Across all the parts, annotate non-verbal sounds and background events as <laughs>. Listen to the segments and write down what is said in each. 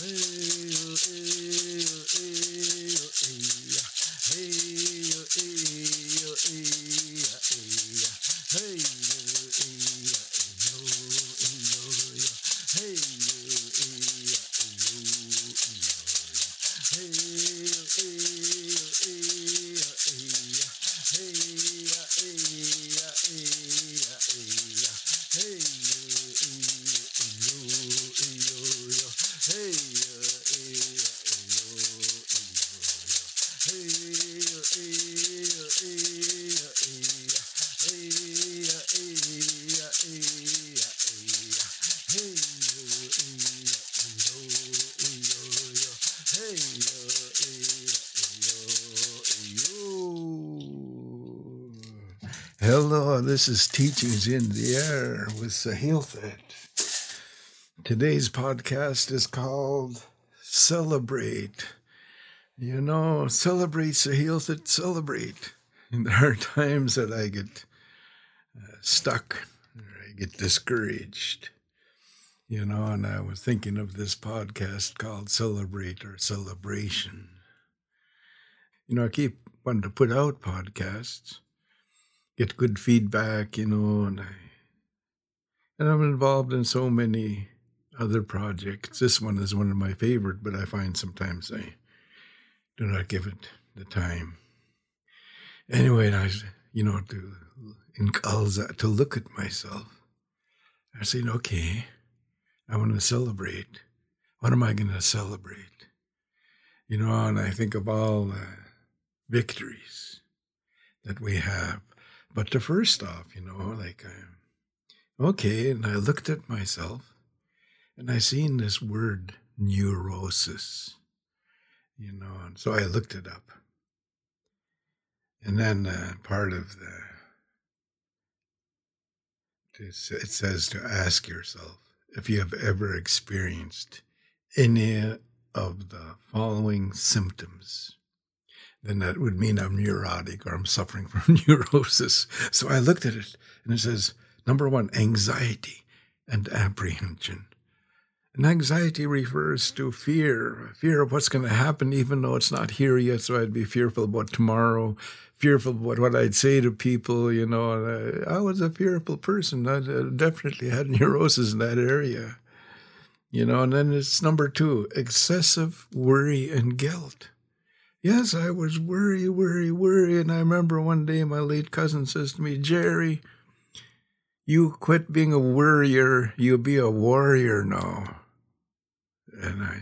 Hello, this is Teachings in the Air with Sahilthit. Today's podcast is called Celebrate. You know, celebrate Sahilthit, celebrate. And there are times that I get uh, stuck, or I get discouraged. You know, and I was thinking of this podcast called Celebrate or Celebration. You know, I keep wanting to put out podcasts get good feedback, you know, and I and I'm involved in so many other projects. This one is one of my favorite, but I find sometimes I do not give it the time. Anyway, I, you know, to in to look at myself, I said, okay, I want to celebrate. What am I going to celebrate? You know, and I think of all the victories that we have but the first off, you know, like, I, okay, and I looked at myself and I seen this word neurosis, you know, and so I looked it up. And then uh, part of the, it says to ask yourself if you have ever experienced any of the following symptoms then that would mean I'm neurotic or I'm suffering from <laughs> neurosis. So I looked at it and it says, number one, anxiety and apprehension. And anxiety refers to fear, fear of what's going to happen, even though it's not here yet. So I'd be fearful about tomorrow, fearful about what I'd say to people. You know, I, I was a fearful person. I definitely had <laughs> neurosis in that area. You know, and then it's number two, excessive worry and guilt. Yes, I was worry, worry, worry. And I remember one day my late cousin says to me, Jerry, you quit being a worrier, you'll be a warrior now. And I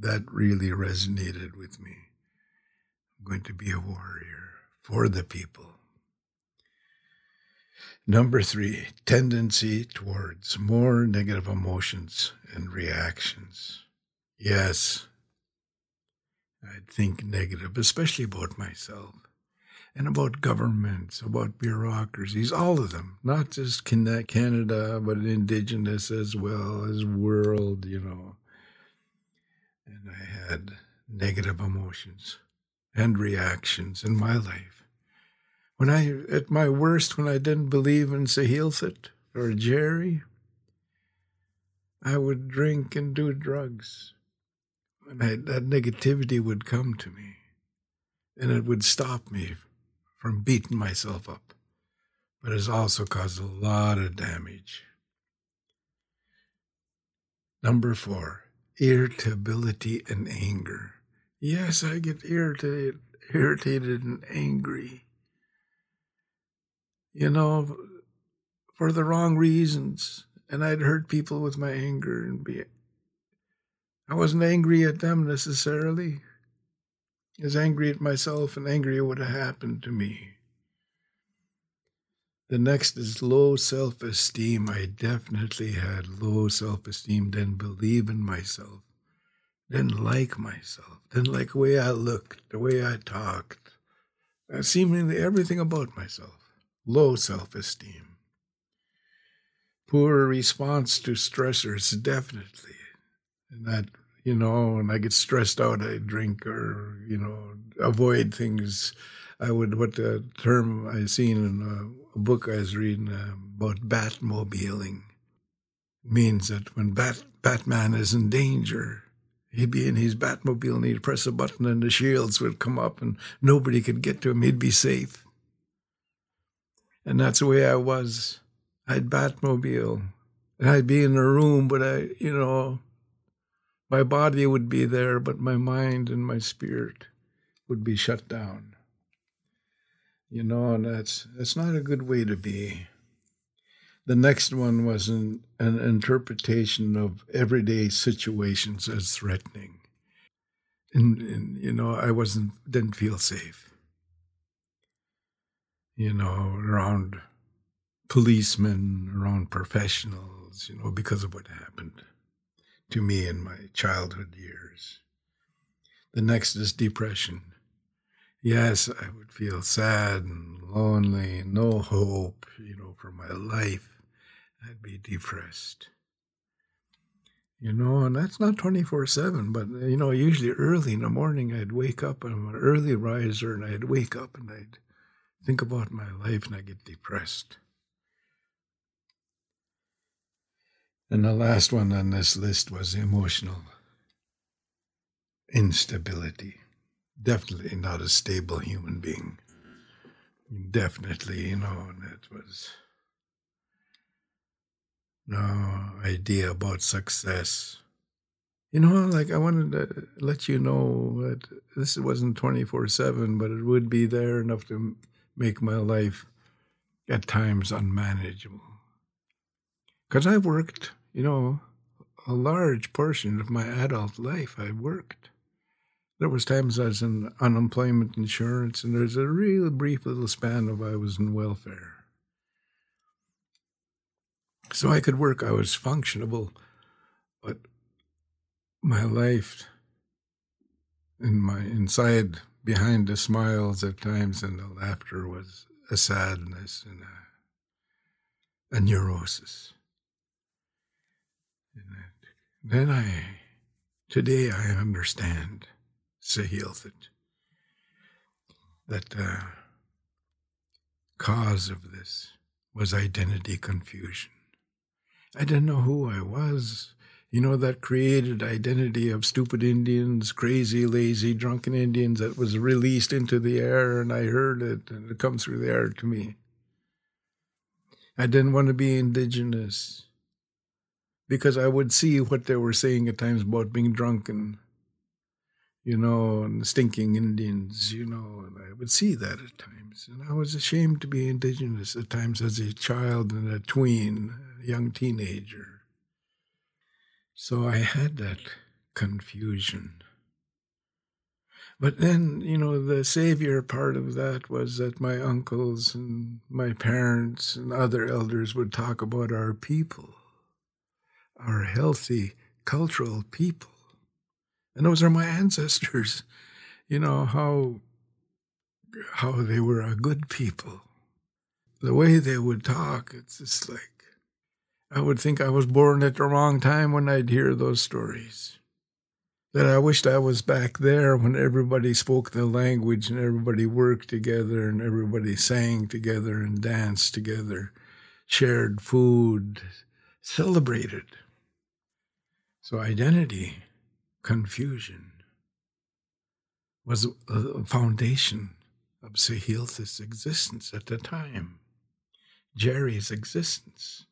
that really resonated with me. I'm going to be a warrior for the people. Number three, tendency towards more negative emotions and reactions. Yes, I'd think negative, especially about myself and about governments, about bureaucracies, all of them, not just Canada, but indigenous as well as world, you know. And I had negative emotions and reactions in my life. When I, at my worst, when I didn't believe in Sahilthit or Jerry, I would drink and do drugs and I, that negativity would come to me and it would stop me from beating myself up. But it's also caused a lot of damage. Number four, irritability and anger. Yes, I get irritated, irritated and angry. You know, for the wrong reasons. And I'd hurt people with my anger and be I wasn't angry at them necessarily. I was angry at myself and angry at what had happened to me. The next is low self esteem. I definitely had low self esteem, didn't believe in myself, didn't like myself, didn't like the way I looked, the way I talked, uh, seemingly everything about myself. Low self esteem. Poor response to stressors, definitely. And that, you know, when I get stressed out, I drink or, you know, avoid things. I would, what the term I seen in a, book I was reading uh, about Batmobiling means that when Bat, Batman is in danger, He'd be in his Batmobile and he'd press a button and the shields would come up and nobody could get to him. He'd be safe. And that's the way I was. I'd Batmobile and I'd be in a room, but I, you know, my body would be there, but my mind and my spirit would be shut down. You know, and that's that's not a good way to be. The next one was an, an interpretation of everyday situations as threatening. And, and, you know, I wasn't didn't feel safe. You know, around policemen, around professionals, you know, because of what happened to me in my childhood years. The next is depression. Yes, I would feel sad and lonely, no hope, you know, for my life. I'd be depressed. You know, and that's not 24 7, but, you know, usually early in the morning I'd wake up. I'm an early riser and I'd wake up and I'd think about my life and I'd get depressed. And the last one on this list was emotional instability. Definitely not a stable human being. Definitely, you know, that was no idea about success. You know, like I wanted to let you know that this wasn't 24 7, but it would be there enough to make my life at times unmanageable. Because I worked, you know, a large portion of my adult life, I worked. There was times I was in unemployment insurance, and there's a real brief little span of I was in welfare. So I could work, I was functionable, but my life in my inside behind the smiles at times and the laughter was a sadness and a, a neurosis. Then I, today I understand, Sahilthit, that the uh, cause of this was identity confusion. I didn't know who I was. You know, that created identity of stupid Indians, crazy, lazy, drunken Indians that was released into the air, and I heard it, and it comes through the air to me. I didn't want to be indigenous because I would see what they were saying at times about being drunken, you know, and stinking Indians, you know, and I would see that at times. And I was ashamed to be indigenous at times as a child and a tween young teenager. So I had that confusion. But then, you know, the savior part of that was that my uncles and my parents and other elders would talk about our people, our healthy cultural people. And those are my <laughs> ancestors. You know, how how they were a good people. The way they would talk, it's just like I would think I was born at the wrong time when I'd hear those stories. That I wished I was back there when everybody spoke the language and everybody worked together and everybody sang together and danced together, shared food, celebrated. So, identity, confusion, was the foundation of Sahilth's existence at the time, Jerry's existence.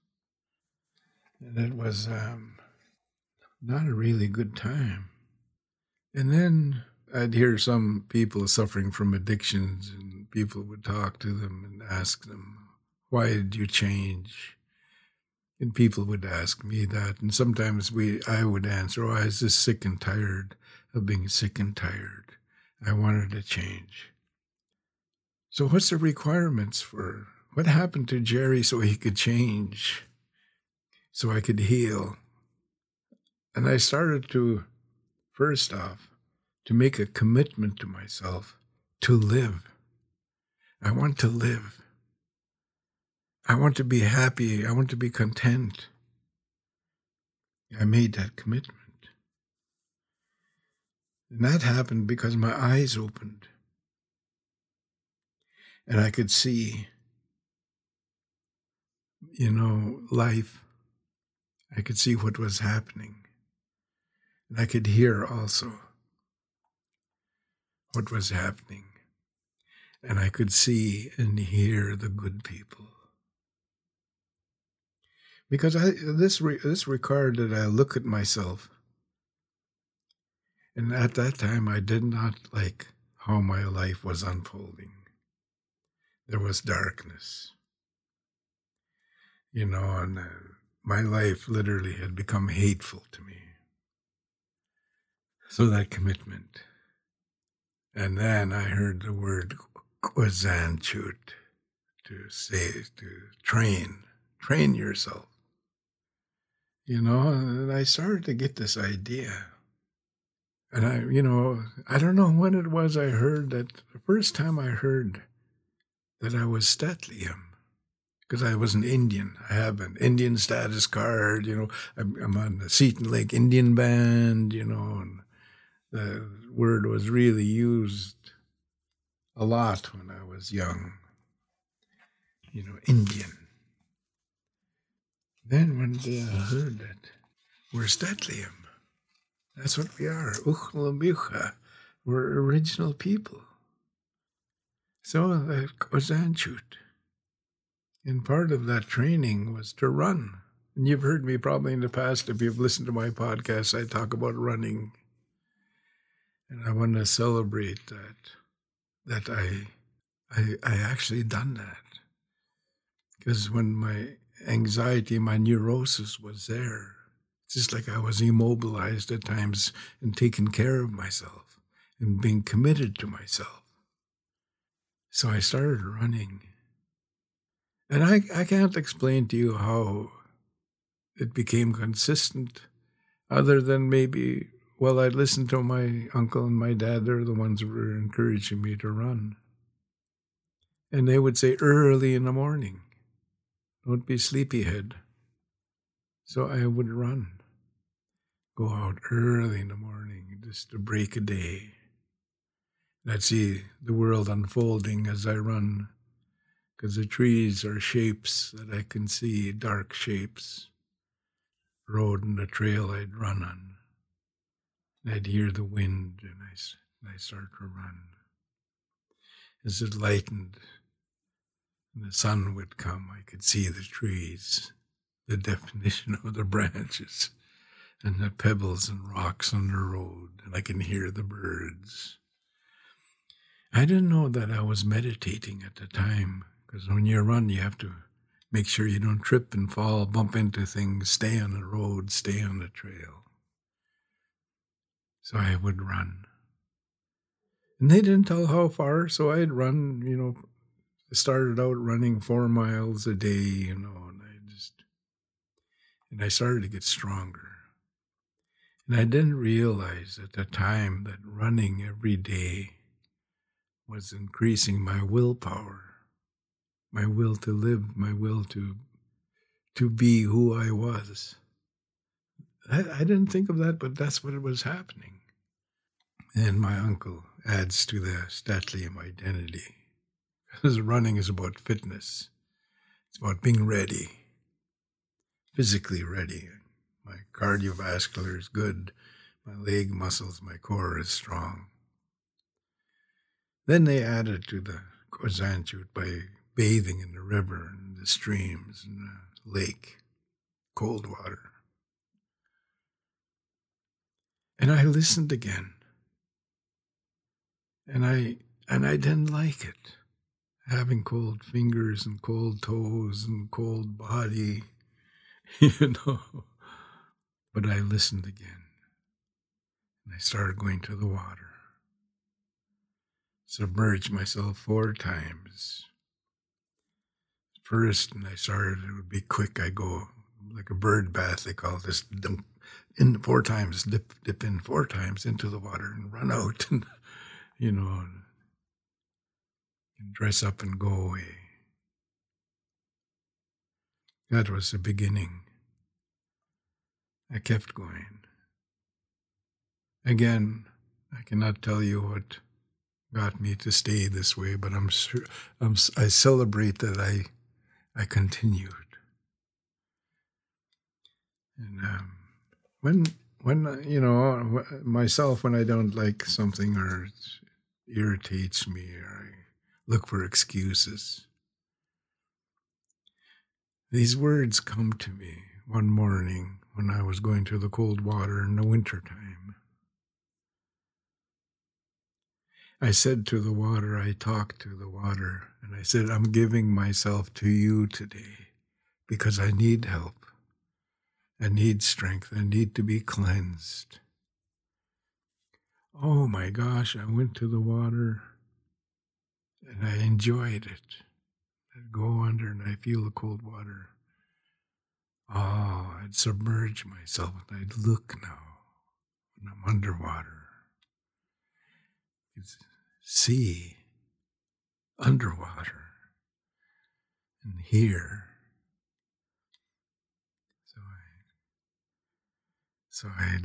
And it was um, not a really good time. And then I'd hear some people suffering from addictions, and people would talk to them and ask them, Why did you change? And people would ask me that. And sometimes we, I would answer, Oh, I was just sick and tired of being sick and tired. I wanted to change. So, what's the requirements for what happened to Jerry so he could change? so I could heal. And I started to, first off, to make a commitment to myself to live. I want to live. I want to be happy. I want to be content. I made that commitment. And that happened because my eyes opened. And I could see, you know, life I could see what was happening. And I could hear also what was happening. And I could see and hear the good people. Because I, this, re, this required that I look at myself. And at that time, I did not like how my life was unfolding. There was darkness. You know, and uh, my life literally had become hateful to me. So that commitment. And then I heard the word Kwazanchut to say, to train, train yourself. You know, and I started to get this idea. And I, you know, I don't know when it was I heard that, the first time I heard that I was St'át'imc because I was an Indian. I have an Indian status card, you know. I'm, I'm on the Seton Lake Indian Band, you know, and the word was really used a lot when I was young. You know, Indian. Then day I heard that we're St'át'imc. That's what we are. Uchlamucha. We're original people. So that was Anchut. And part of that training was to run. And you've heard me probably in the past, if you've listened to my podcast, I talk about running. And I want to celebrate that, that I, I, I actually done that. Because when my anxiety, my neurosis was there, it's just like I was immobilized at times and taking care of myself and being committed to myself. So I started running and I, I can't explain to you how it became consistent, other than maybe, well, I'd listen to my uncle and my dad. They're the ones who were encouraging me to run. And they would say early in the morning, don't be sleepyhead. So I would run, go out early in the morning just to break a day. And I'd see the world unfolding as I run because the trees are shapes that I can see, dark shapes. Road and the trail I'd run on. And I'd hear the wind and I, and I start to run. As it lightened and the sun would come, I could see the trees, the definition of the branches, and the pebbles and rocks on the road, and I can hear the birds. I didn't know that I was meditating at the time because when you run, you have to make sure you don't trip and fall, bump into things, stay on the road, stay on the trail. So I would run. And they didn't tell how far, so I'd run, you know, I started out running four miles a day, you know, and I just, and I started to get stronger. And I didn't realize at the time that running every day was increasing my willpower my will to live, my will to to be who I was. I, I didn't think of that, but that's what was happening. And my uncle adds to the St'át'imc identity. Because running is about fitness. It's about being ready, physically ready. My cardiovascular is good. My leg muscles, my core is strong. Then they added to the Kwazanchut by bathing in the river and the streams and the lake, cold water. And I listened again. And I and I didn't like it. Having cold fingers and cold toes and cold body, <laughs> you know. But I listened again. And I started going to the water. Submerged myself four times first, and I started, it would be quick. I go like a bird bath, they call this, dunk in four times, dip, dip in four times into the water and run out <laughs> and, you know, and, dress up and go away. That was the beginning. I kept going. Again, I cannot tell you what got me to stay this way, but I'm sure I'm, I celebrate that I I continued. And um, when when you know myself when I don't like something or it irritates me or look for excuses. These words come to me one morning when I was going to the cold water in the winter time. I said to the water, I talked to the water, and I said, I'm giving myself to you today because I need help. I need strength. I need to be cleansed. Oh my gosh, I went to the water and I enjoyed it. I'd go under and I feel the cold water. Oh, I'd submerge myself and I'd look now when I'm underwater. It's see underwater and hear. So I, so I,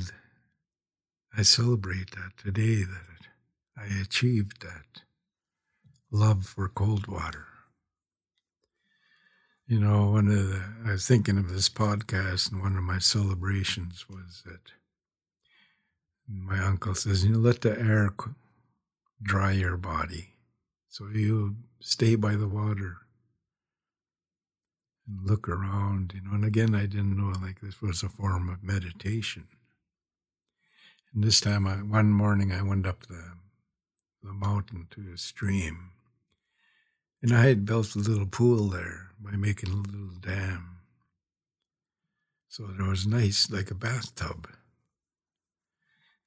I celebrate that today that I achieved that love for cold water. You know, one of the, I was thinking of this podcast, and one of my celebrations was that my uncle says, you know, let the air dry your body. So you stay by the water and look around, you know. And again, I didn't know like this was a form of meditation. And this time, I, one morning, I went up the, the mountain to a stream and I had built a little pool there by making a little dam. So it was nice, like a bathtub.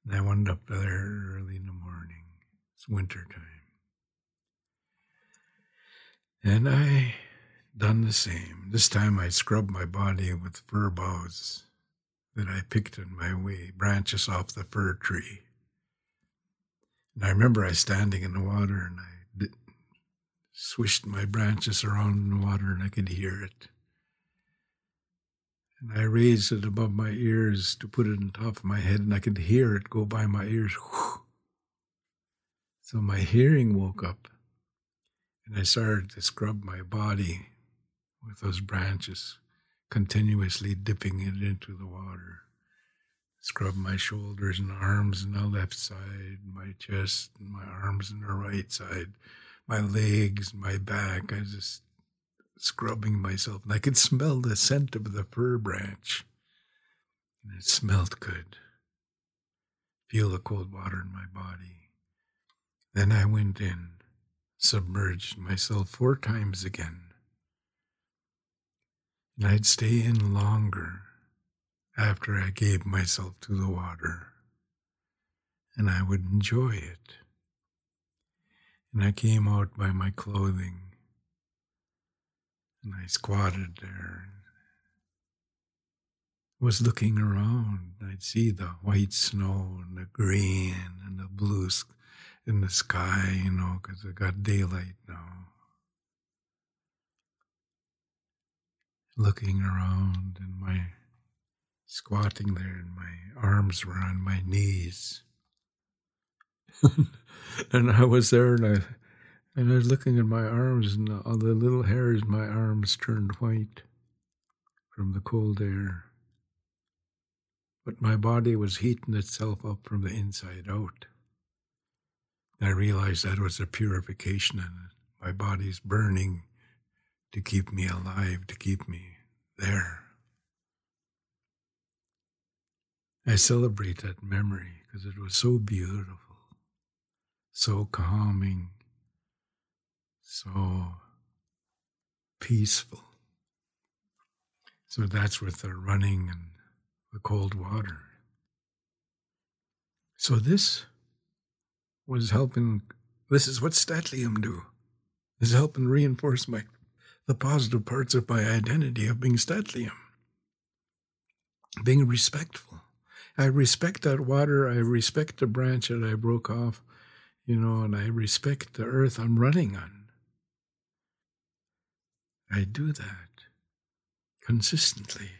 And I went up there early in the morning. It's winter time. And I done the same. This time I scrubbed my body with fir boughs that I picked on my way, branches off the fir tree. And I remember I standing in the water and I swished my branches around in the water and I could hear it. And I raised it above my ears to put it on top of my head and I could hear it go by my ears. So my hearing woke up and I started to scrub my body with those branches, continuously dipping it into the water. Scrub my shoulders and arms on the left side, my chest and my arms on the right side my legs, my back. I was just scrubbing myself, and I could smell the scent of the fir branch. And it smelled good. Feel the cold water in my body. Then I went in, submerged myself four times again. And I'd stay in longer after I gave myself to the water, and I would enjoy it and I came out by my clothing. And I squatted there was looking around. I'd see the white snow and the green and the blue in the sky, you know, because I got daylight now. Looking around and my squatting there and my arms were on my knees. <laughs> and I was there, and I and I was looking at my arms, and all the little hairs in my arms turned white from the cold air. But my body was heating itself up from the inside out. I realized that was a purification, and my body's burning to keep me alive, to keep me there. I celebrate that memory because it was so beautiful so calming, so peaceful. So that's with the running and the cold water. So this was helping, this is what St'át'imc do. This is helping reinforce my the positive parts of my identity of being St'át'imc. Being respectful. I respect that water. I respect the branch that I broke off you know, and I respect the earth I'm running on. I do that consistently.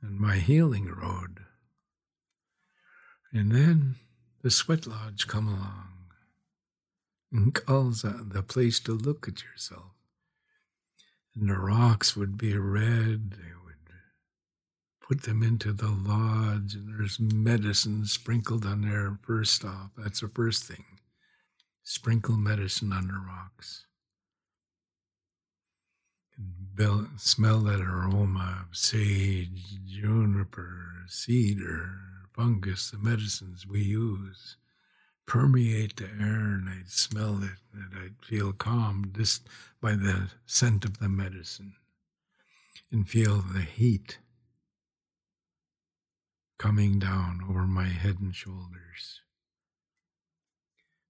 And my healing road. And then the sweat lodge come along and calls on the place to look at yourself. And the rocks would be red, put them into the lodge, and there's medicine sprinkled on there first off. That's the first thing. Sprinkle medicine on the rocks. And smell that aroma of sage, juniper, cedar, fungus, the medicines we use permeate the air and I'd smell it and I'd feel calm just by the scent of the medicine and feel the heat coming down over my head and shoulders.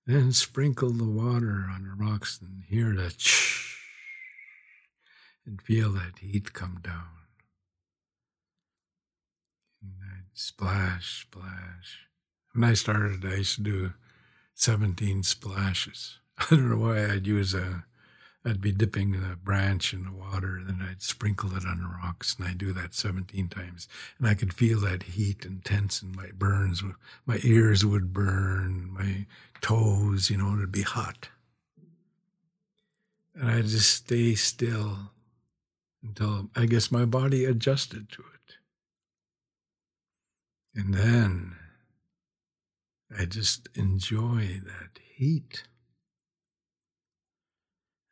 Then sprinkle the water on the rocks and hear the ch and feel that heat come down. And I'd splash, splash. When I started, I used to do 17 splashes. <laughs> I don't know why I'd use a, I'd be dipping a branch in the water, and then I'd sprinkle it on the rocks, and I'd do that 17 times. And I could feel that heat intense in my burns. My ears would burn, my toes, you know, it'd be hot. And I'd just stay still until I guess my body adjusted to it. And then I just enjoy that heat.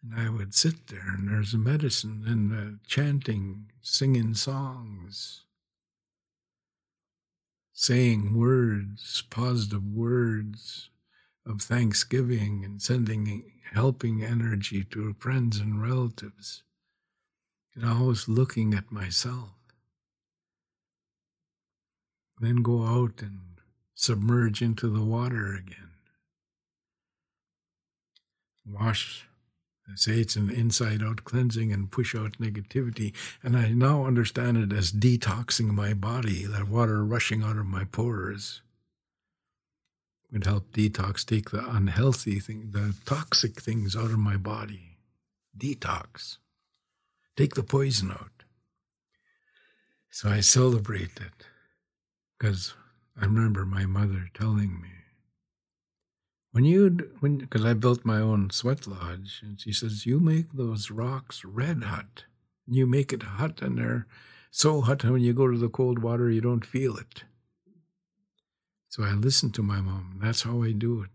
And I would sit there, and there's a medicine and chanting, singing songs, saying words, positive words of thanksgiving, and sending helping energy to friends and relatives, and I was looking at myself. Then go out and submerge into the water again. Wash, I say it's an inside out cleansing and push out negativity. And I now understand it as detoxing my body, that water rushing out of my pores would help detox, take the unhealthy thing, the toxic things out of my body. Detox. Take the poison out. So I celebrate it because I remember my mother telling me, when you, when, because I built my own sweat lodge, and she says, you make those rocks red hot. You make it hot, and they're so hot, when you go to the cold water, you don't feel it. So I listen to my mom. That's how I do it.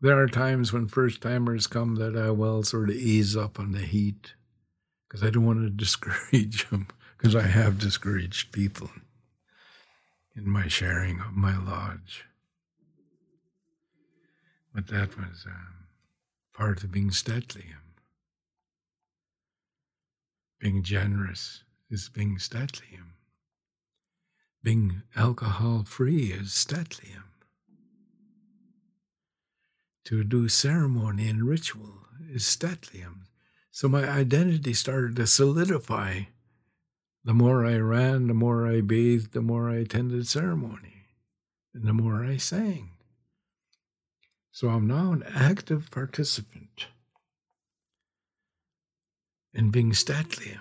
There are times when first timers come that I will sort of ease up on the heat because I don't want to discourage <laughs> them because I have discouraged people in my sharing of my lodge. But that was um, part of being St'át'imc. Being generous is being St'át'imc. Being alcohol free is St'át'imc. To do ceremony and ritual is St'át'imc. So my identity started to solidify the more I ran, the more I bathed, the more I attended ceremony, and the more I sang. So I'm now an active participant in being St'át'imc.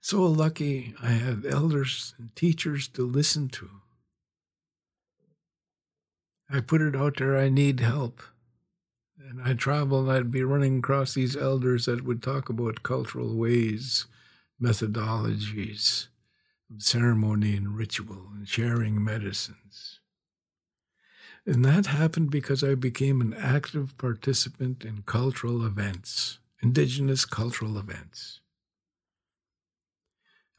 So lucky I have elders and teachers to listen to. I put it out there, I need help. And I travel and I'd be running across these elders that would talk about cultural ways, methodologies of ceremony and ritual and sharing medicines. And that happened because I became an active participant in cultural events, indigenous cultural events.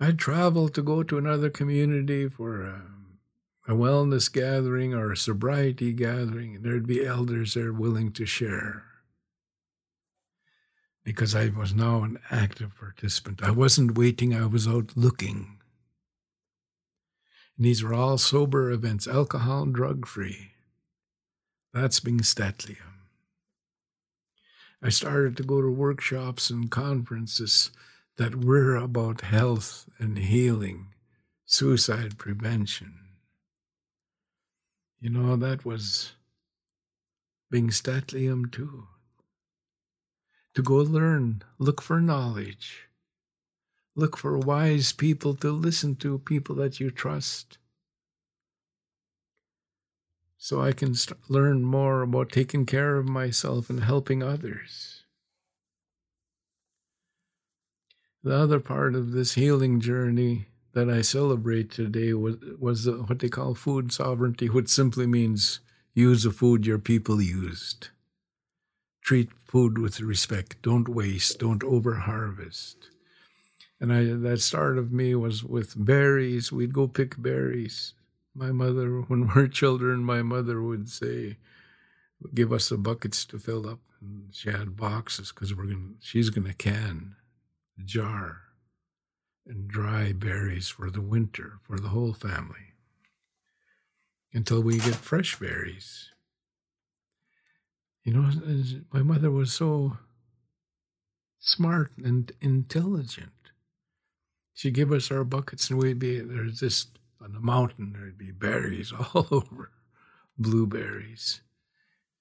I'd travel to go to another community for a a wellness gathering or a sobriety gathering, and there'd be elders there willing to share. Because I was now an active participant. I wasn't waiting, I was out looking. And these were all sober events, alcohol and drug free. That's being St'át'imc. I started to go to workshops and conferences that were about health and healing, suicide prevention. You know, that was being St'át'imc too. To go learn, look for knowledge, look for wise people to listen to, people that you trust. So I can st- learn more about taking care of myself and helping others. the other part of this healing journey that I celebrate today was, was what they call food sovereignty, which simply means use the food your people used. Treat food with respect. Don't waste. Don't overharvest. And I, that start of me was with berries. We'd go pick berries. My mother, <laughs> when we were children, my mother would say, give us the buckets to fill up. And she had boxes because we're going she's going to can, the jar, and dry berries for the winter for the whole family until we get fresh berries. You know, my mother was so smart and intelligent. She'd give us our buckets, and we'd be there's this on the mountain. There'd be berries <laughs> all over, blueberries.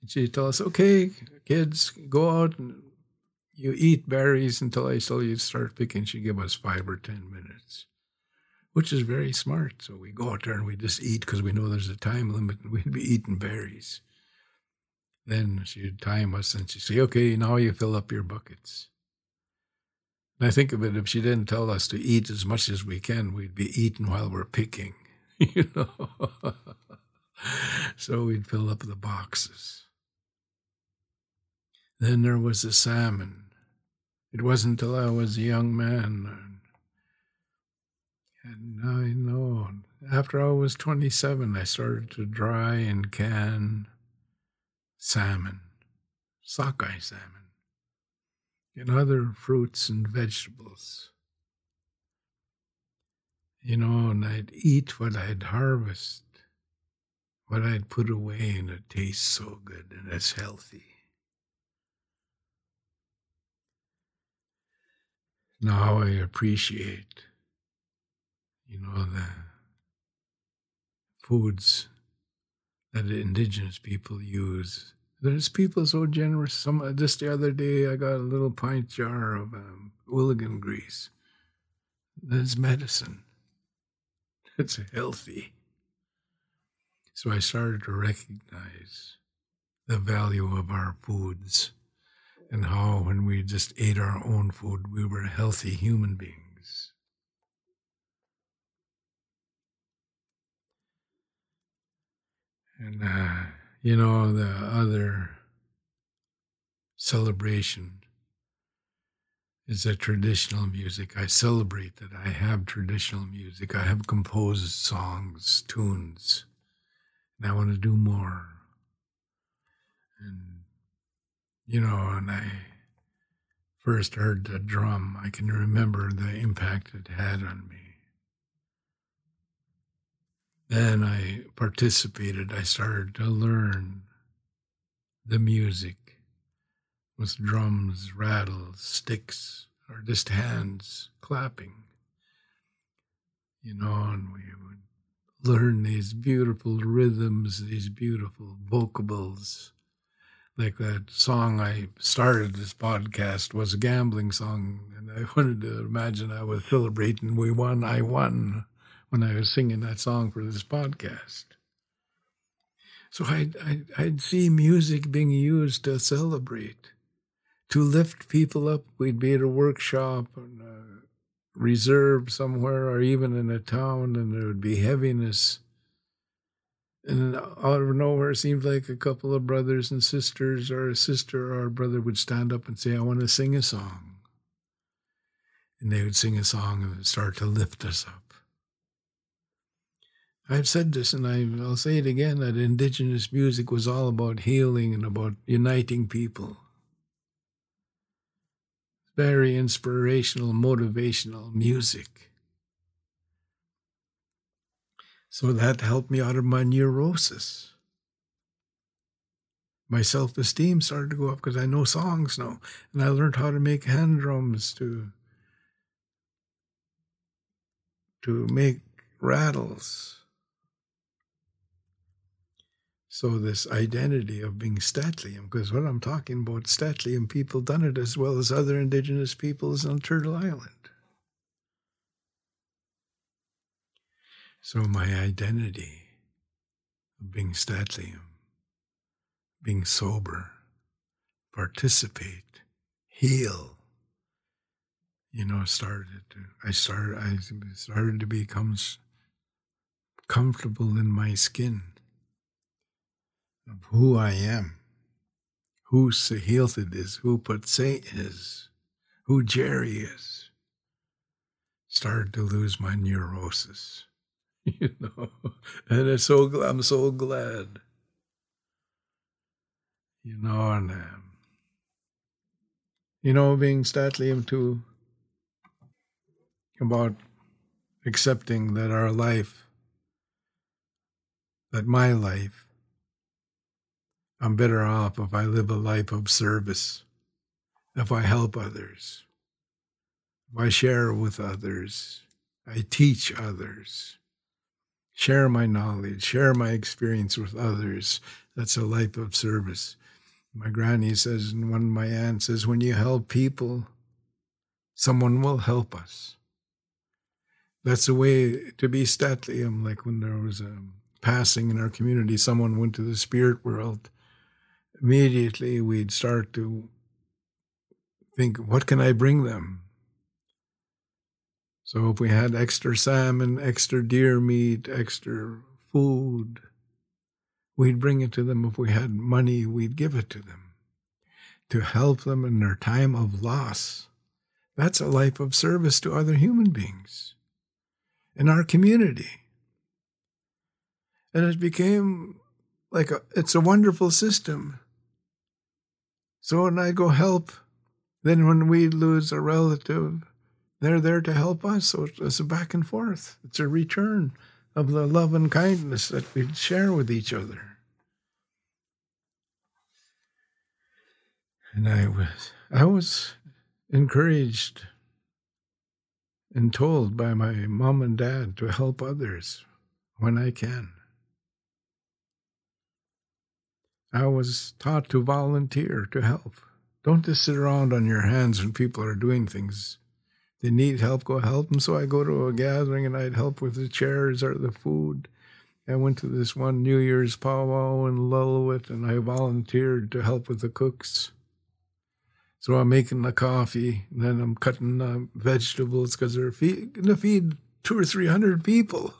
And she'd tell us, "Okay, kids, go out and you eat berries until I tell you to start picking." She'd give us five or ten minutes, which is very smart. So we go out there and we just eat because we know there's a time limit, and we'd be eating berries. Then she'd time us and she'd say, okay, now you fill up your buckets. And I think of it, if she didn't tell us to eat as much as we can, we'd be eating while we're picking, <laughs> you know. <laughs> so we'd fill up the boxes. Then there was the salmon. It wasn't until I was a young man. And I know, after I was 27, I started to dry and can salmon, sockeye salmon, and other fruits and vegetables. You know, and I'd eat what I'd harvest, what I'd put away, and it tastes so good and it's healthy. Now I appreciate, you know, the foods that the indigenous people use. There's people so generous. Some just the other day, I got a little pint jar of um, ooligan grease. That's medicine. <laughs> It's healthy. So I started to recognize the value of our foods and how, when we just ate our own food, we were healthy human beings. And, uh, you know, the other celebration is a traditional music. I celebrate that I have traditional music. I have composed songs, tunes, and I want to do more. And, you know, and I first heard the drum, I can remember the impact it had on me. Then I participated. I started to learn the music with drums, rattles, sticks, or just hands clapping. You know, and we would learn these beautiful rhythms, these beautiful vocables. Like that song I started this podcast was a gambling song, and I <laughs> wanted to imagine I was celebrating. We won, I won when I was singing that song for this podcast. So I'd, I'd, I'd, see music being used to celebrate, to lift people up. We'd be at a workshop and a reserve somewhere or even in a town, and there would be heaviness. And out of nowhere, it seemed like a couple of brothers and sisters, or a sister or a brother would stand up and say, I want to sing a song. And they would sing a song and start to lift us up. I've said this and I, will say it again that indigenous music was all about healing and about uniting people. Very inspirational, motivational music. So that helped me out of my neurosis. My self esteem started to go up because I know songs now. And I learned how to make hand drums to, to make rattles so this identity of being St'át'imc, because what I'm talking about, St'át'imc people done it as well as other indigenous peoples on Turtle Island. So my identity of being St'át'imc, being sober, participate, heal, you know, started. To, I started. I started to become comfortable in my skin of who I am, who Sahilthid is, who Patsay is, who Gerry is. Started to lose my neurosis, <laughs> you know, and it's so I'm so glad, you know, and um, you know, being St'át'imc too about accepting that our life, that my life, I'm better off if I live a life of service, if I help others, if I share with others, I teach others, share my knowledge, share my experience with others. That's a life of service. My granny says, and one of my aunts says, when you help people, someone will help us. That's the way to be St'át'imc. Like when there was a passing in our community, someone went to the spirit world. Immediately, we'd start to think, what can I bring them? So if we had extra salmon, extra deer meat, extra food, we'd bring it to them. If we had money, we'd give it to them to help them in their time of loss. That's a life of service to other human beings in our community. And it became like a, it's a wonderful system. So when I go help, then when we lose a relative, they're there to help us. So it's a back and forth. It's a return of the love and kindness that we share with each other. And I was, I was encouraged and told by my mom and dad to help others when I can. I was taught to volunteer to help. Don't just sit around on your hands when people are doing things. They need help, go help them. So I go to a gathering and I'd help with the chairs or the food. I went to this one New Year's powwow in Lillooet and I volunteered to help with the cooks. So I'm making the coffee, and then I'm cutting the vegetables because they're feed, going to feed two or three hundred people.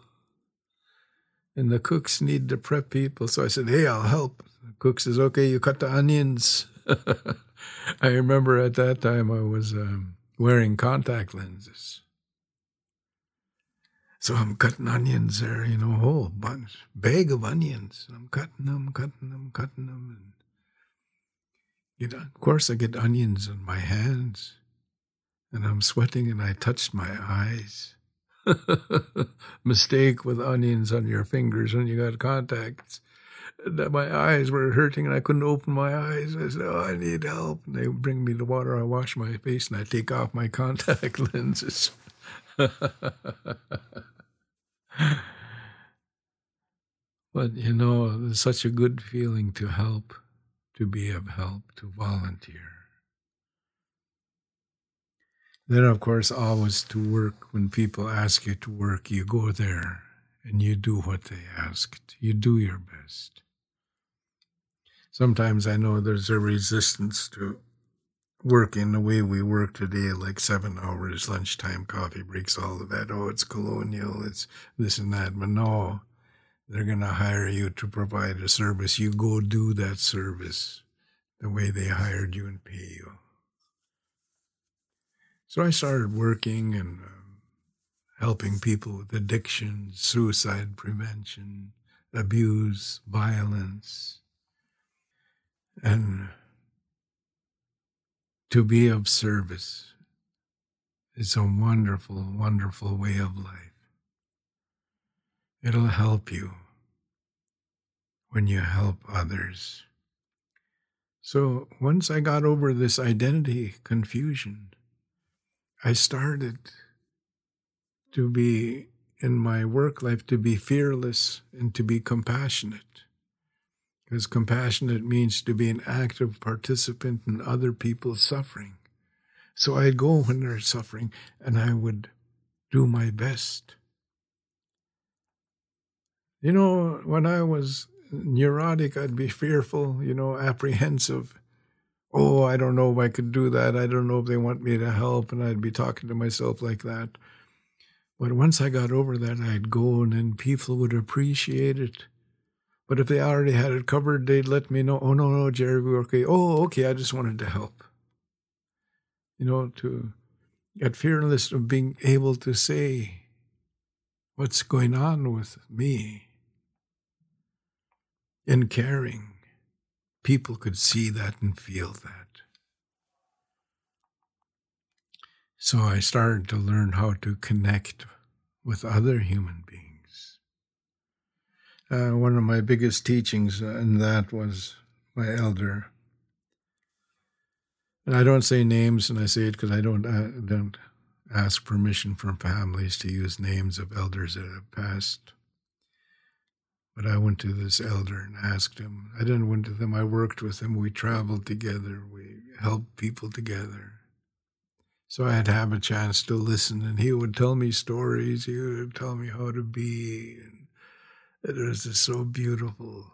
And the cooks need to prep people. So I said, hey, I'll help. The cook says, okay, you cut the onions. <laughs> I remember at that time I was um, wearing contact lenses. So I'm cutting onions there, you know, a whole bunch, bag of onions. I'm cutting them, cutting them, cutting them. And you know, of course, I get onions on my hands and I'm sweating and I touched my eyes. <laughs> Mistake with onions on your fingers when you got contacts. That my eyes were hurting and I couldn't open my eyes. I said, Oh, I need help. And they bring me the water. I wash my face and I take off my <laughs> contact lenses. <laughs> but you know, it's such a good feeling to help to be of help, to volunteer. Then, of course, always to work. When people ask you to work, you go there and you do what they asked. You do your best. Sometimes I know there's a resistance to working the way we work today, like seven hours, lunchtime, coffee breaks, all of that. Oh, it's colonial, it's this and that. But no, they're going to hire you to provide a service. You go do that service the way they hired you and pay you. So I started working and um, helping people with addiction, suicide prevention, abuse, violence, and to be of service is a wonderful, wonderful way of life. It'll help you when you help others. So once I got over this identity confusion, I started to be in my work life to be fearless and to be compassionate. Because compassionate means to be an active participant in other people's suffering. So I'd go when they're suffering and I would do my best you know, when I was neurotic, I'd be <laughs> fearful, you know, apprehensive. oh, I don't know if I could do that. I don't know if they want me to help. And I'd be talking to myself like that. But once I got over that, I'd go and then people would appreciate it. But if they already had it covered, they'd let me know, oh, no, no, Gerry, we're okay. Oh, okay, I just wanted to help. You know, to get fearless of being able to say what's going on with me in caring people could see that and feel that. So I started to learn how to connect with other human beings. Uh, one of my biggest teachings in that was my elder. And I don't say names, and I say it because I don't uh, don't ask permission from families to use names of elders that have passed. But I went to this elder and asked him. I didn't went to them. I worked with him. We traveled together. We helped people together. So I'd have a chance to listen, and he would tell me stories. He would tell me how to be, and it was so beautiful.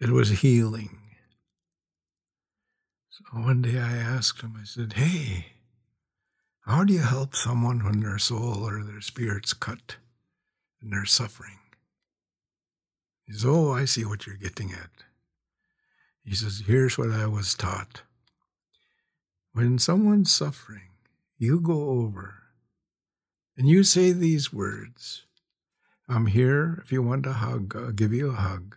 It was healing. So one day I asked him. I said, "Hey, how do you help someone when their soul or their spirit's cut?" and they're suffering. He says, Oh, I see what you're getting at. He says, Here's what I was taught. When someone's suffering, you go over and you say these words I'm here. If you want a hug, I'll give you a hug.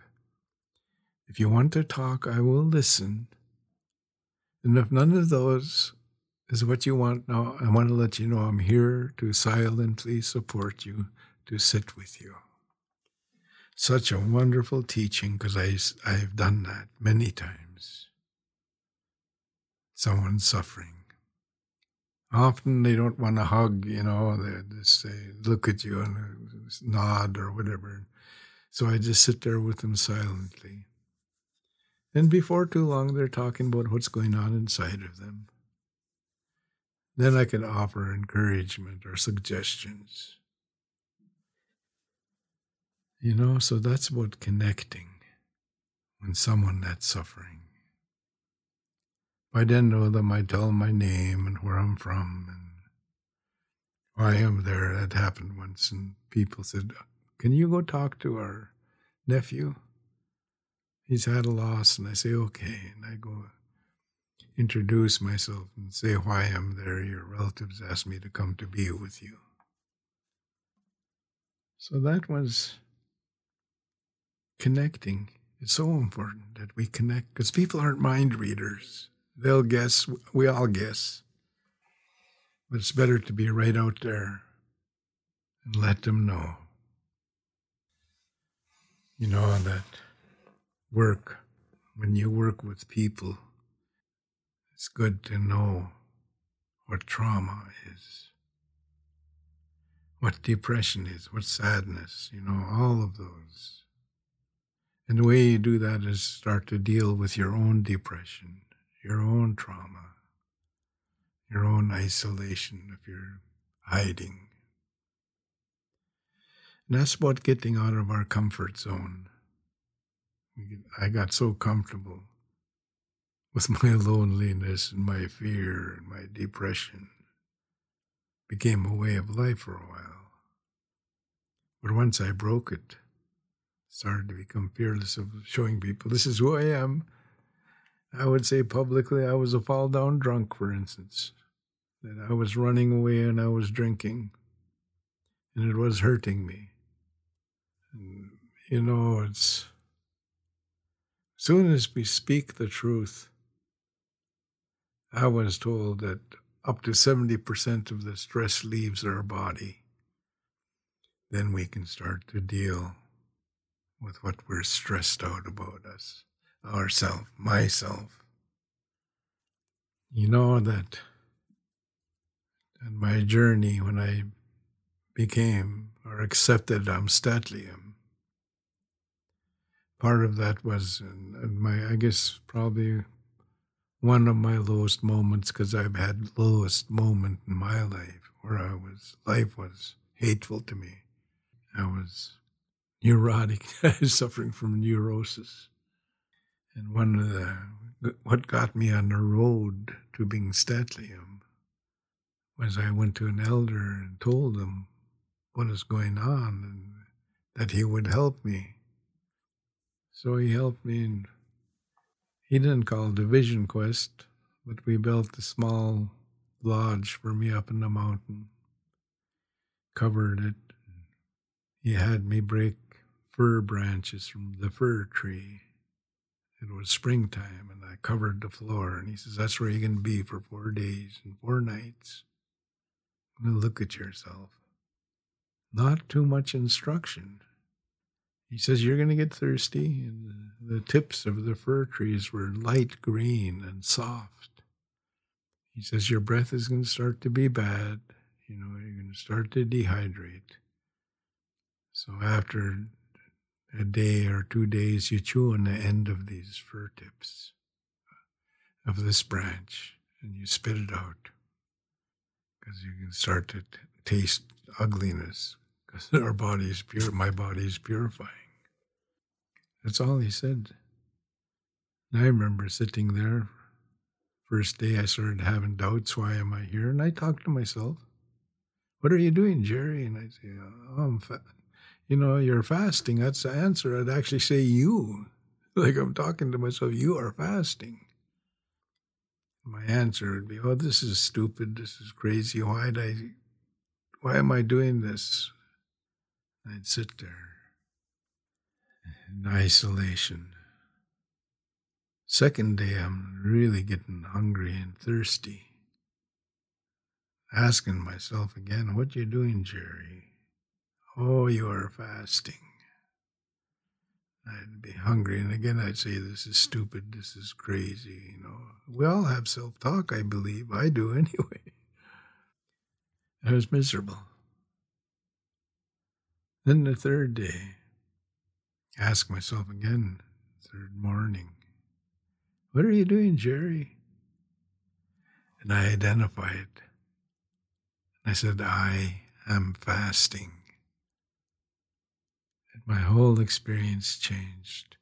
If you want to talk, I will listen. And if none of those is what you want now, I want to let you know I'm here to silently support you to sit with you. Such a wonderful teaching because I've done that many times. Someone's suffering. Often they don't want to hug, you know, they just say, look at you and nod or whatever. So I just sit there with them silently. And before too long, they're talking about what's going on inside of them. Then I can offer encouragement or suggestions. You know, so that's about connecting when someone that's suffering. I didn't know them, I'd tell them my name and where I'm from and why I'm there. That happened once, and people said, Can you go talk to our nephew? He's had a loss. And I say, Okay. And I go introduce myself and say why I'm there. Your relatives asked me to come to be with you. So that was connecting. It's so important that we connect because people aren't mind readers. They'll guess, we all guess. But it's better to be right out there and let them know. You know, that work, when you work with people, it's good to know what trauma is, what depression is, what sadness, you know, all of those. And the way you do that is start to deal with your own depression, your own trauma, your own isolation if you're hiding. And that's about getting out of our comfort zone. I got so comfortable with <laughs> my loneliness and my fear and my depression. It became a way of life for a while. But once I broke it, started to become fearless of showing people this is who I am. I would say publicly I was a fall down drunk, for instance, that I was running away and I was drinking, and it was hurting me. And, you know, it's soon as we speak the truth, I was told that up to 70% of the stress leaves our body. Then we can start to deal with what we're stressed out about us, ourself, myself. You know that in my journey when I became or accepted am St'át'imc, part of that was my, I guess, probably one of my lowest moments because I've had lowest moment in my life where I was, life was hateful to me. I was neurotic, <laughs> suffering from neurosis. And one of the what got me on the road to being St'át'imc was I went to an elder and told him what is going on and that he would help me. So he helped me, and he didn't call it a vision quest, but we built a small lodge for me up in the mountain, covered it. He had me break fir branches from the fir tree. It was springtime, and I covered the floor. And he says, That's where you're going to be for four days and four nights. look at yourself. Not too much instruction. He says, You're going to get thirsty. And the tips of the fir trees were light green and soft. He says, Your breath is going to start to be bad. You know, you're going to start to dehydrate. So after a day or two days, you chew on the end of these fir tips uh, of this branch and you spit it out because you can start to t- taste ugliness because <laughs> our body is pure, my body is purifying. That's all he said. And I remember sitting there. First day I started having doubts, why am I here? And I talked to myself. What are you doing, Gerry? And I say, oh, I'm fa-. You know, you're fasting. That's the answer. I'd actually say you. <laughs> Like I'm talking to myself, you are fasting. My answer would be, oh, this is stupid. This is crazy. Why did I, why am I doing this? I'd sit there in isolation. Second day, I'm really getting hungry and thirsty. Asking myself again, what you doing, Gerry? Oh, you are fasting. I'd be hungry, and again I'd say, This is stupid, this is crazy, you know. We all have self talk, I believe. I do <laughs> anyway. I was miserable. Then the third day, ask myself again, third morning, what are you doing, Gerry? And I identified. I said, I am fasting. My whole experience changed.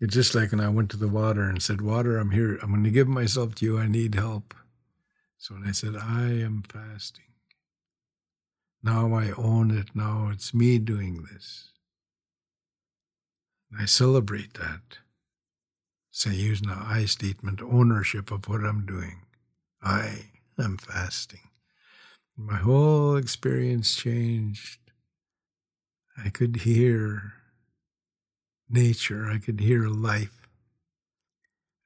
It's just like when I went to the water and said, Water, I'm here. I'm going to give myself to you. I need help. So when I said, I am fasting, now I own it. Now it's me doing this. I celebrate that. Say, use the I statement, ownership of what I'm doing. I am fasting. My whole experience changed. I could hear nature, I could hear life.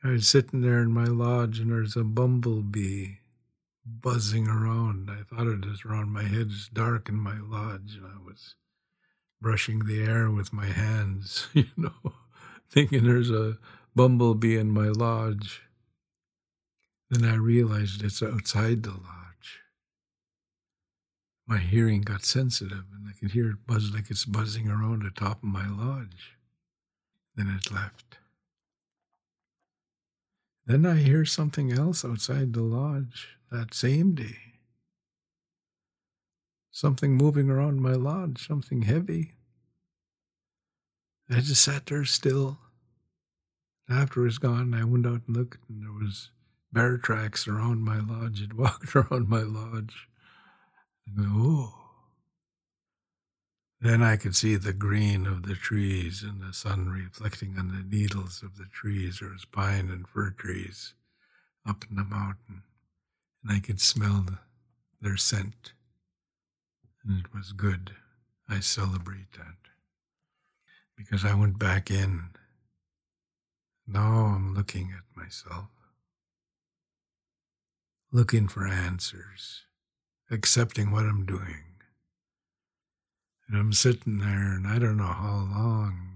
I was sitting there in my lodge and there's a bumblebee buzzing around. I thought it was around my head. It's dark in my lodge and I was brushing the air with my hands, <laughs> you know, thinking there's a bumblebee in my lodge. Then I realized it's outside the lodge. My hearing got sensitive and I could hear it buzz like it's buzzing around the top of my lodge. Then it left. Then I hear something else outside the lodge that same day something moving around my lodge, something heavy. I just sat there still. After it was gone, I went out and looked, and there was bear tracks around my lodge. It <laughs> walked around my lodge. Go, oh. Then I could see the green of the trees and the sun reflecting on the needles of the trees. or was pine and fir trees up in the mountain, and I could smell the, their scent and it was good. I celebrate that because I went back in. Now I'm looking at myself, looking for answers, accepting what I'm doing. And I'm sitting there, and I don't know how long.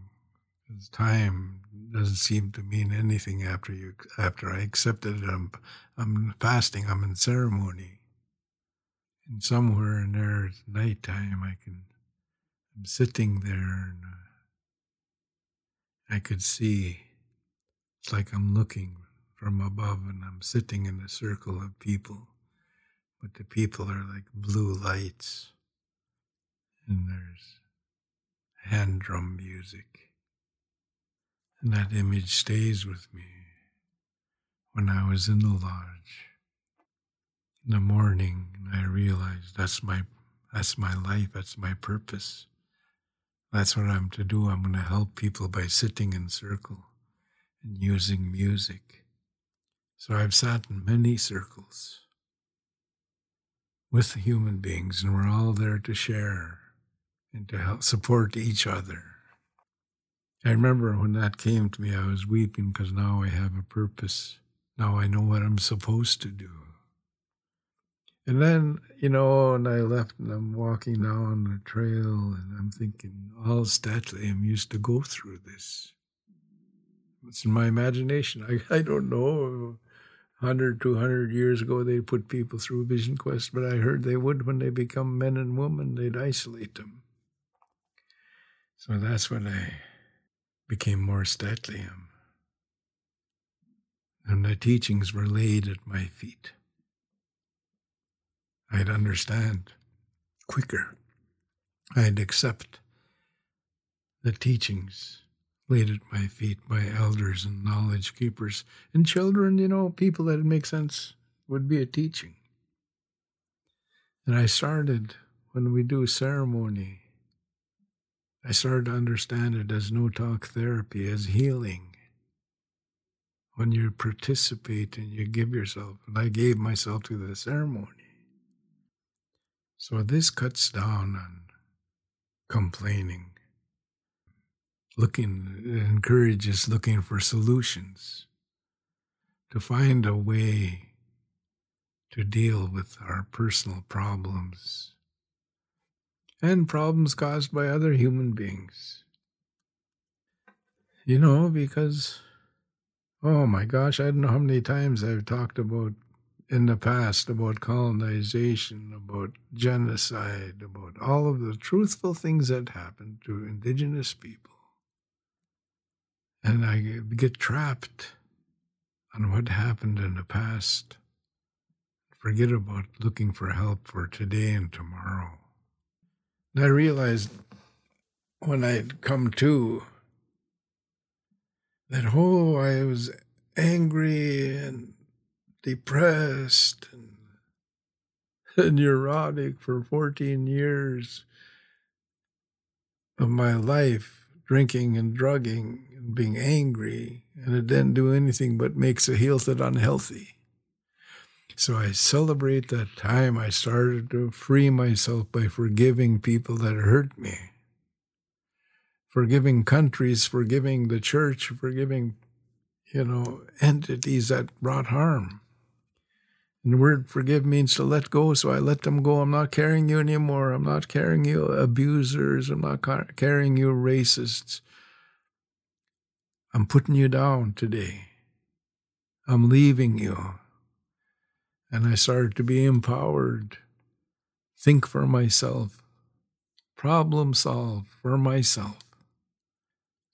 Time doesn't seem to mean anything after you after I accepted it. I'm I'm fasting. I'm in ceremony and somewhere in there it's nighttime i can i'm sitting there and uh, i could see it's like i'm looking from above and i'm sitting in a circle of people but the people are like blue lights and there's hand drum music and that image stays with me when I was in the lodge in the morning, I realized that's my that's my life, that's my purpose. That's what I'm to do. I'm going to help people by sitting in circle and using music. So I've sat in many circles with the human beings, and we're all there to share and to help support each other. I remember when that came to me, I was weeping because now I have a purpose. Now I know what I'm supposed to do. And then, you know, and I left and I'm walking down the trail and I'm thinking, all St'át'imc used to go through this. It's in my imagination. <laughs> I, I don't know. 100, 200 years ago, they put people through Vision Quest, but I heard they would when they become men and women, they'd isolate them. So that's when I became more St'át'imc. And the teachings were laid at my feet. I'd understand quicker. I'd accept the teachings laid at my feet by elders and knowledge keepers. And children, you know, people that make sense would be a teaching. And I started, when we do ceremony, I started to understand it as no talk therapy, as healing. When you participate and you give yourself, and I gave myself to the ceremony. So this cuts down on complaining looking, encourages looking for solutions to find a way to deal with our personal problems and problems caused by other human beings. You know, because, oh my gosh, I don't know how many times I've talked about in the past about colonization, about genocide, about all of the truthful things that happened to indigenous people. And I get trapped on what happened in the past. Forget about looking for help for today and tomorrow. And I realized when I'd come to that, oh, I was angry and depressed and, and neurotic for 14 years of my life, drinking and drugging being angry, and it didn't do anything but makes a health it unhealthy. So I celebrate that time I started to free myself by forgiving people that hurt me, forgiving countries, forgiving the church, forgiving, you know, entities that brought harm. And the word forgive means to let go, so I let them go. I'm not carrying you anymore. I'm not carrying you abusers. I'm not carrying you racists. I'm putting you down today. I'm leaving you. And I started to be empowered. Think for myself. Problem solve for myself.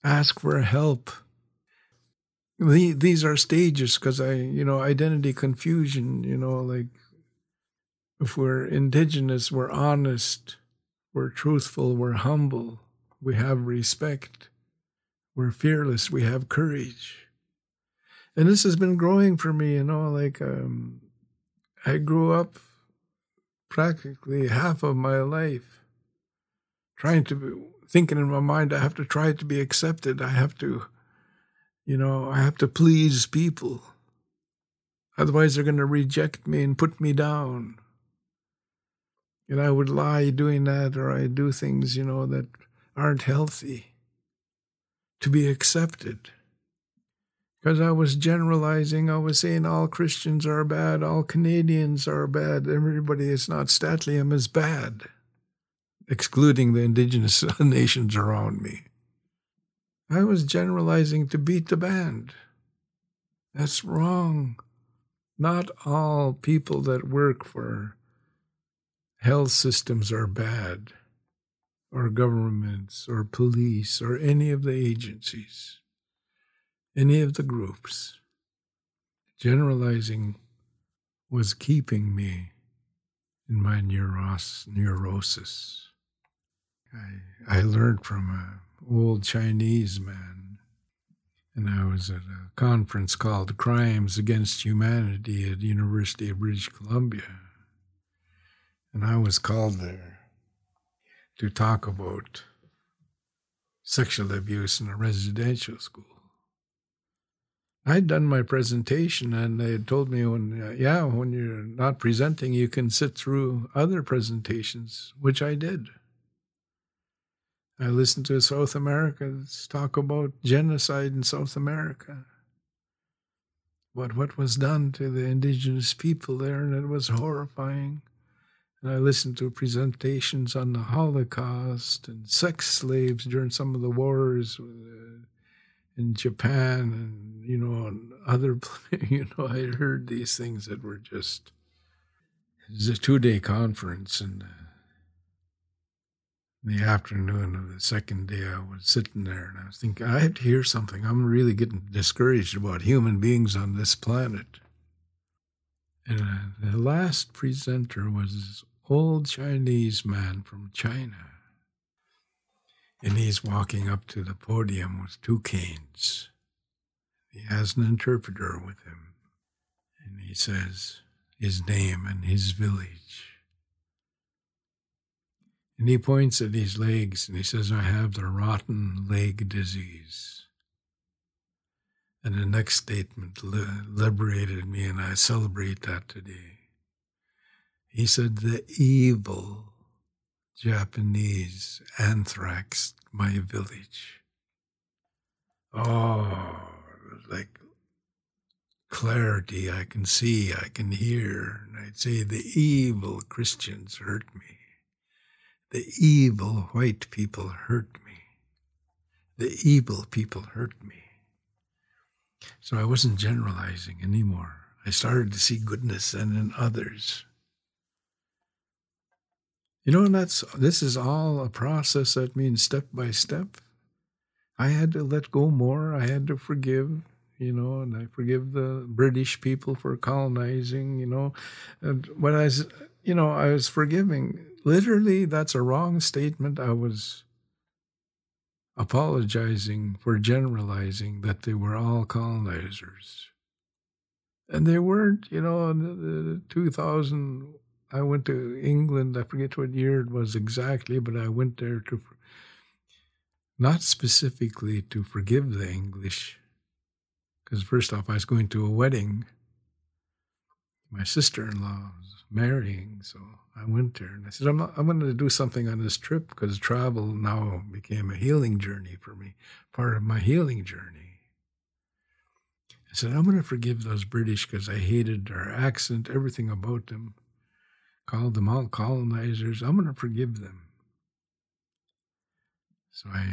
Ask for help. These are stages because I, you know, identity confusion, you know, like if we're indigenous, we're honest, we're truthful, we're humble, we have respect we're fearless. We have courage. And this has been growing for me, you know, like um, I grew up practically half of my life trying to be, thinking in my mind, I have to try to be accepted. I have to, you know, I have to please people. Otherwise, they're going to reject me and put me down. And I would lie doing that, or I do things, you know, that aren't healthy to be accepted. Because I was generalizing, I was saying all Christians are bad, all Canadians are bad, everybody is not St'át'imc is bad, excluding the indigenous <laughs> nations around me. I was generalizing to beat the band. That's wrong. Not all people that work for health systems are bad or governments or police or any of the agencies, any of the groups. Generalizing was keeping me in my neuros- neurosis. I, I learned from an old Chinese man, and I was at a conference called Crimes Against Humanity at University of British Columbia. And I was called there to talk about sexual abuse in a residential school. I'd done my presentation and they had told me when, yeah, when you're not presenting, you can sit through other presentations, which I did. I listened to South Americans talk about genocide in South America. But what was done to the indigenous people there, and it was horrifying. And I listened to presentations on the Holocaust and sex slaves during some of the wars uh, in Japan and, you know, and other, <laughs> you know, I heard these things that were just, it was a two day conference and uh, the afternoon of the second day, I was sitting there and I was thinking, I have to hear something. I'm really getting discouraged about human beings on this planet. And uh, the last presenter was old Chinese man from China. And he's walking up to the podium with two canes. He has an interpreter with him. And he says his name and his village. And he points at his legs and he says, I have the rotten leg disease. And the next statement liberated me, and I celebrate that today. He said, The evil Japanese anthraxed my village. Oh, like clarity I can see, I can hear. And I'd say, The evil Christians hurt me. The evil white people hurt me. The evil people hurt me. So I wasn't generalizing anymore. I started to see goodness and in others. You know, and that's this is all a process that means step by step. I had to let go more. I had to forgive, you know, and I forgive the British people for colonizing, you know. And when I was, you know, I was forgiving Literally, that's a wrong statement. I was apologizing for generalizing that they were all colonizers. And they weren't, you know, in the 2000, I went to England. I forget what year it was exactly, but I went there to, not specifically to forgive the English, because first off, I was going to a wedding. My sister in law was marrying, so I went there and I said, I'm, not, I'm going to do something on this trip because travel now became a healing journey for me, part of my healing journey. I said, I'm going to forgive those British because I hated their accent, everything about them, called them all colonizers. I'm going to forgive them. So I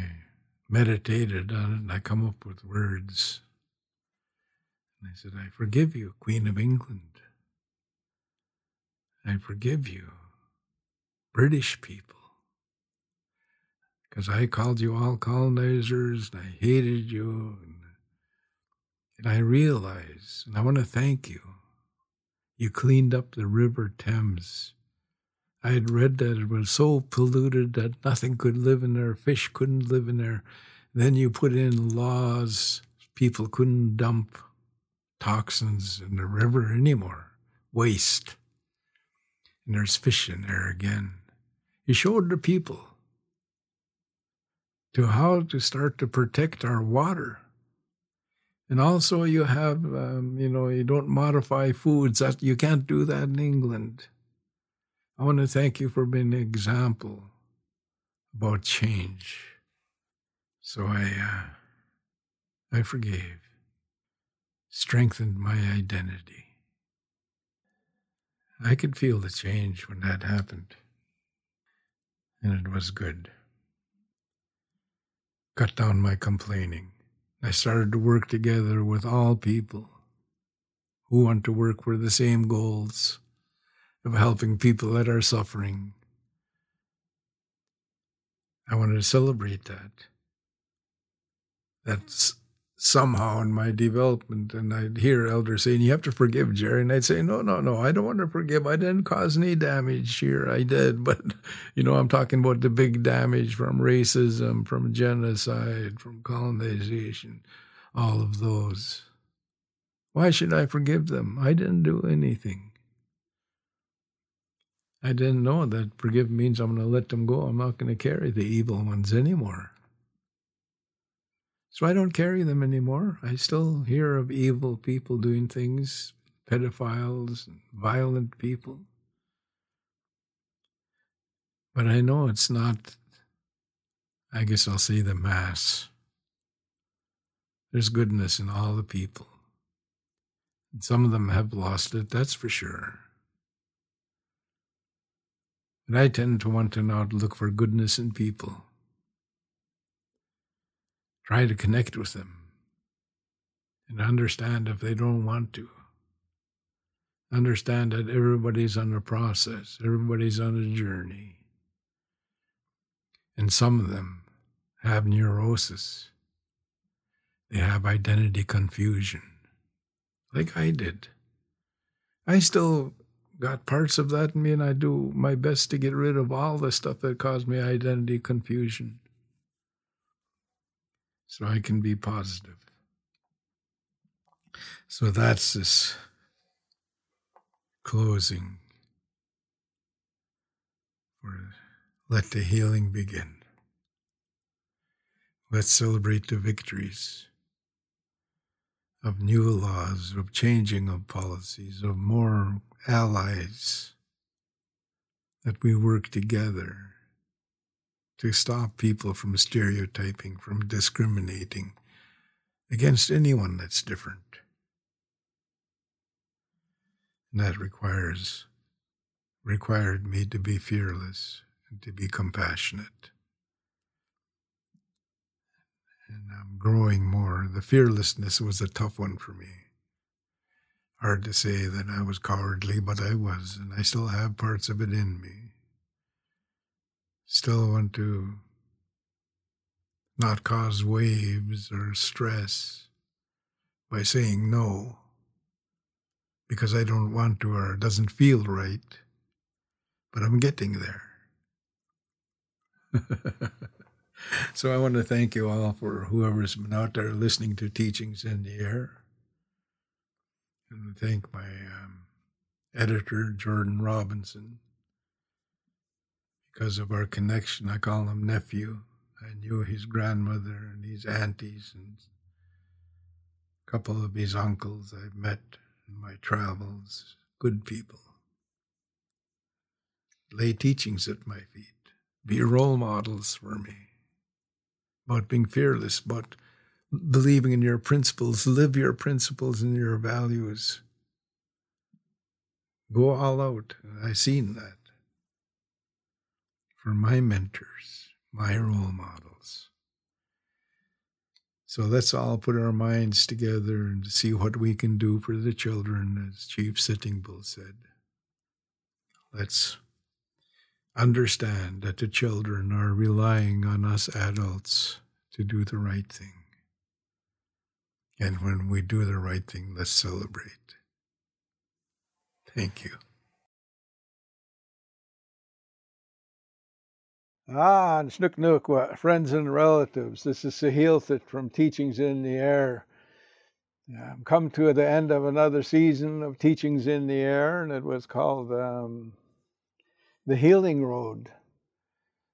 meditated on it and I come up with words. And I said, I forgive you, Queen of England. I forgive you, British people, because I called you all colonizers and I hated you. And, and I realize, and I want to thank you, you cleaned up the River Thames. I had read that it was so polluted that nothing could live in there, fish couldn't live in there. Then you put in laws, people couldn't dump toxins in the river anymore, waste and there's fish in there again. He showed the people to how to start to protect our water. And also, you have, um, you know, you don't modify foods. That you can't do that in England. I want to thank you for being an example about change. So I, uh, I forgave, strengthened my identity. I could feel the change when that happened. And it was good. Cut down my complaining. I started to work together with all people who want to work for the same goals of helping people that are suffering. I wanted to celebrate that. That's somehow in my development. And I'd hear elders saying, You have to forgive, Gerry. And I'd say, No, no, no, I don't want to forgive. I didn't cause any damage here. I did. <laughs> But, you know, I'm talking about the big damage from racism, from genocide, from colonization. all of those. Why should I forgive them? I didn't do anything. I didn't know that forgive means I'm going to let them go. I'm not going to carry the evil ones anymore. So I don't carry them anymore. I still hear of evil people doing things, pedophiles, violent people. But I know it's not, I guess I'll say the mass. There's goodness in all the people. And some of them have lost it, that's for sure. But I tend to want to not look for goodness in people. Try to connect with them and understand if they don't want to. Understand that everybody's on a process, everybody's on a journey. And some of them have neurosis. They have identity confusion, like I did. I still got parts of that in me, and I do my best to get rid of all the stuff that caused me identity confusion so I can be positive. So that's this closing for let the healing begin. Let's celebrate the victories of new laws, of changing of policies, of more allies, that we work together to stop people from stereotyping, from discriminating against anyone that's different. And that requires required me to be fearless and to be compassionate. And I'm growing more. The fearlessness was a tough one for me. Hard to say that I was cowardly, but I was, and I still have parts of it in me still want to not cause waves or stress by saying no because I don't want to or it doesn't feel right, but I'm getting there. <laughs> so I want to thank you all for whoever's been out there listening to teachings in the air. And thank my um, editor, Jordan Robinson, because of our connection. I call him nephew. I knew his grandmother and his aunties and a couple of his uncles I've met in my travels. Good people. Lay teachings at my feet. Be role models for me. About being fearless, about believing in your principles, live your principles and your values. Go all out. I've seen that for my mentors, my role models. So let's all put our minds together and see what we can do for the children, as Chief Sitting Bull said. Let's understand that the children are relying on us adults to do the right thing. And when we do the right thing, let's celebrate. Thank you. Ah, and Snook friends and relatives. This is Sahilthit from Teachings in the Air. I'm come to the end of another season of Teachings in the Air, and it was called um, The Healing Road,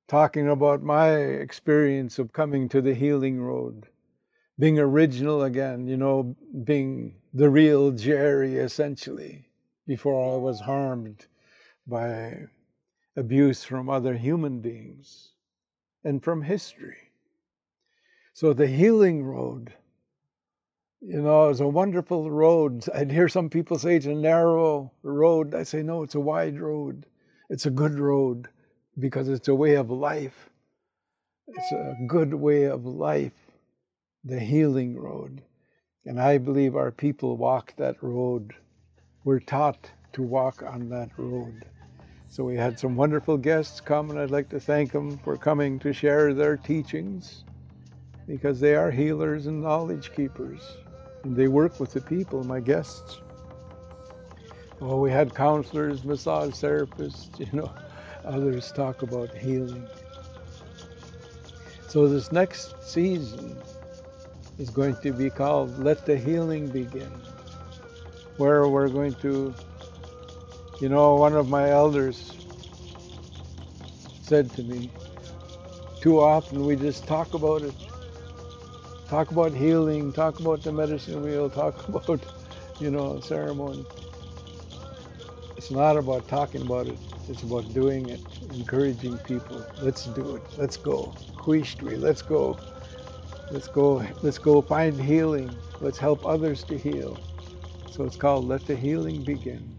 talking about my experience of coming to the Healing Road, being original again, you know, being the real Gerry essentially, before I was harmed by abuse from other human beings and from history. So the healing road, you know, is a wonderful road. I'd hear some people say it's a narrow road. I say, no, it's a wide road. It's a good road because it's a way of life. It's a good way of life, the healing road. And I believe our people walk that road. We're taught to walk on that road. So we had some wonderful guests come, and I'd like to thank them for coming to share their teachings because they are healers and knowledge keepers. And they work with the people, my guests. Well, we had counselors, massage therapists, <laughs> you know, others talk about healing. So this next season, is going to be called Let the Healing Begin, where we're going to, you know, one of my elders said to me, too often we just talk about it. Talk about healing, talk about the medicine wheel, <laughs> talk about, you know, ceremony. It's not about talking about it, it's about doing it, encouraging people. Let's do it. Let's go. Quishtri, let's go. Let's go. Let's go find healing. Let's help others to heal. So it's called Let the Healing Begin.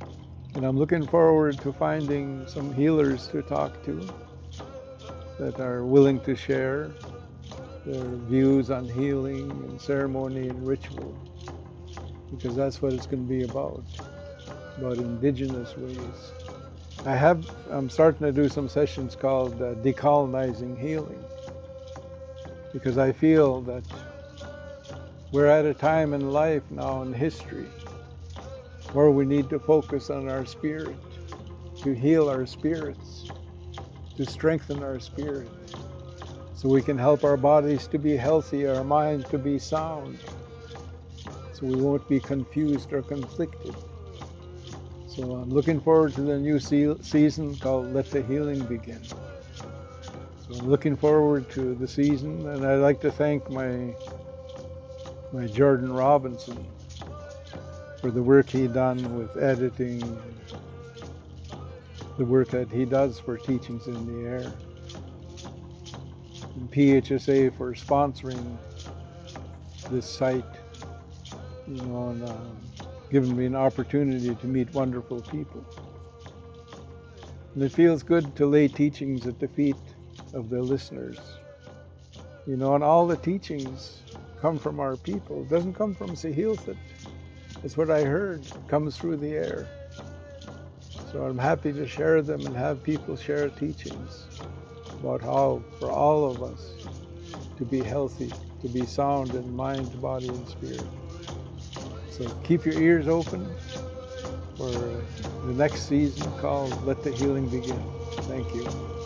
And I'm looking forward to finding some healers to talk to that are willing to share their views on healing and ceremony and ritual, because that's what it's going to be about, about indigenous ways. I have, I'm starting to do some sessions called uh, decolonizing healing, because I feel that we're at a time in life now in history where we need to focus on our spirit, to heal our spirits to strengthen our spirit so we can help our bodies to be healthy, our mind to be sound, so we won't be confused or conflicted. So I'm looking forward to the new season called Let the Healing Begin. So I'm looking forward to the season, and I'd like to thank my my Jordan Robinson for the work he done with editing the work that he does for Teachings in the Air. And PHSA for sponsoring this site, you know, and um, giving me an opportunity to meet wonderful people. And it feels good to lay teachings at the feet of the listeners. You know, and all the teachings come from our people. It doesn't come from Sahilthit. It's what I heard. Comes through the air. So I'm happy to share them and have people share teachings about how, for all of us, to be healthy, to be sound in mind, body, and spirit. So keep your ears open for the next season called Let the Healing Begin. Thank you.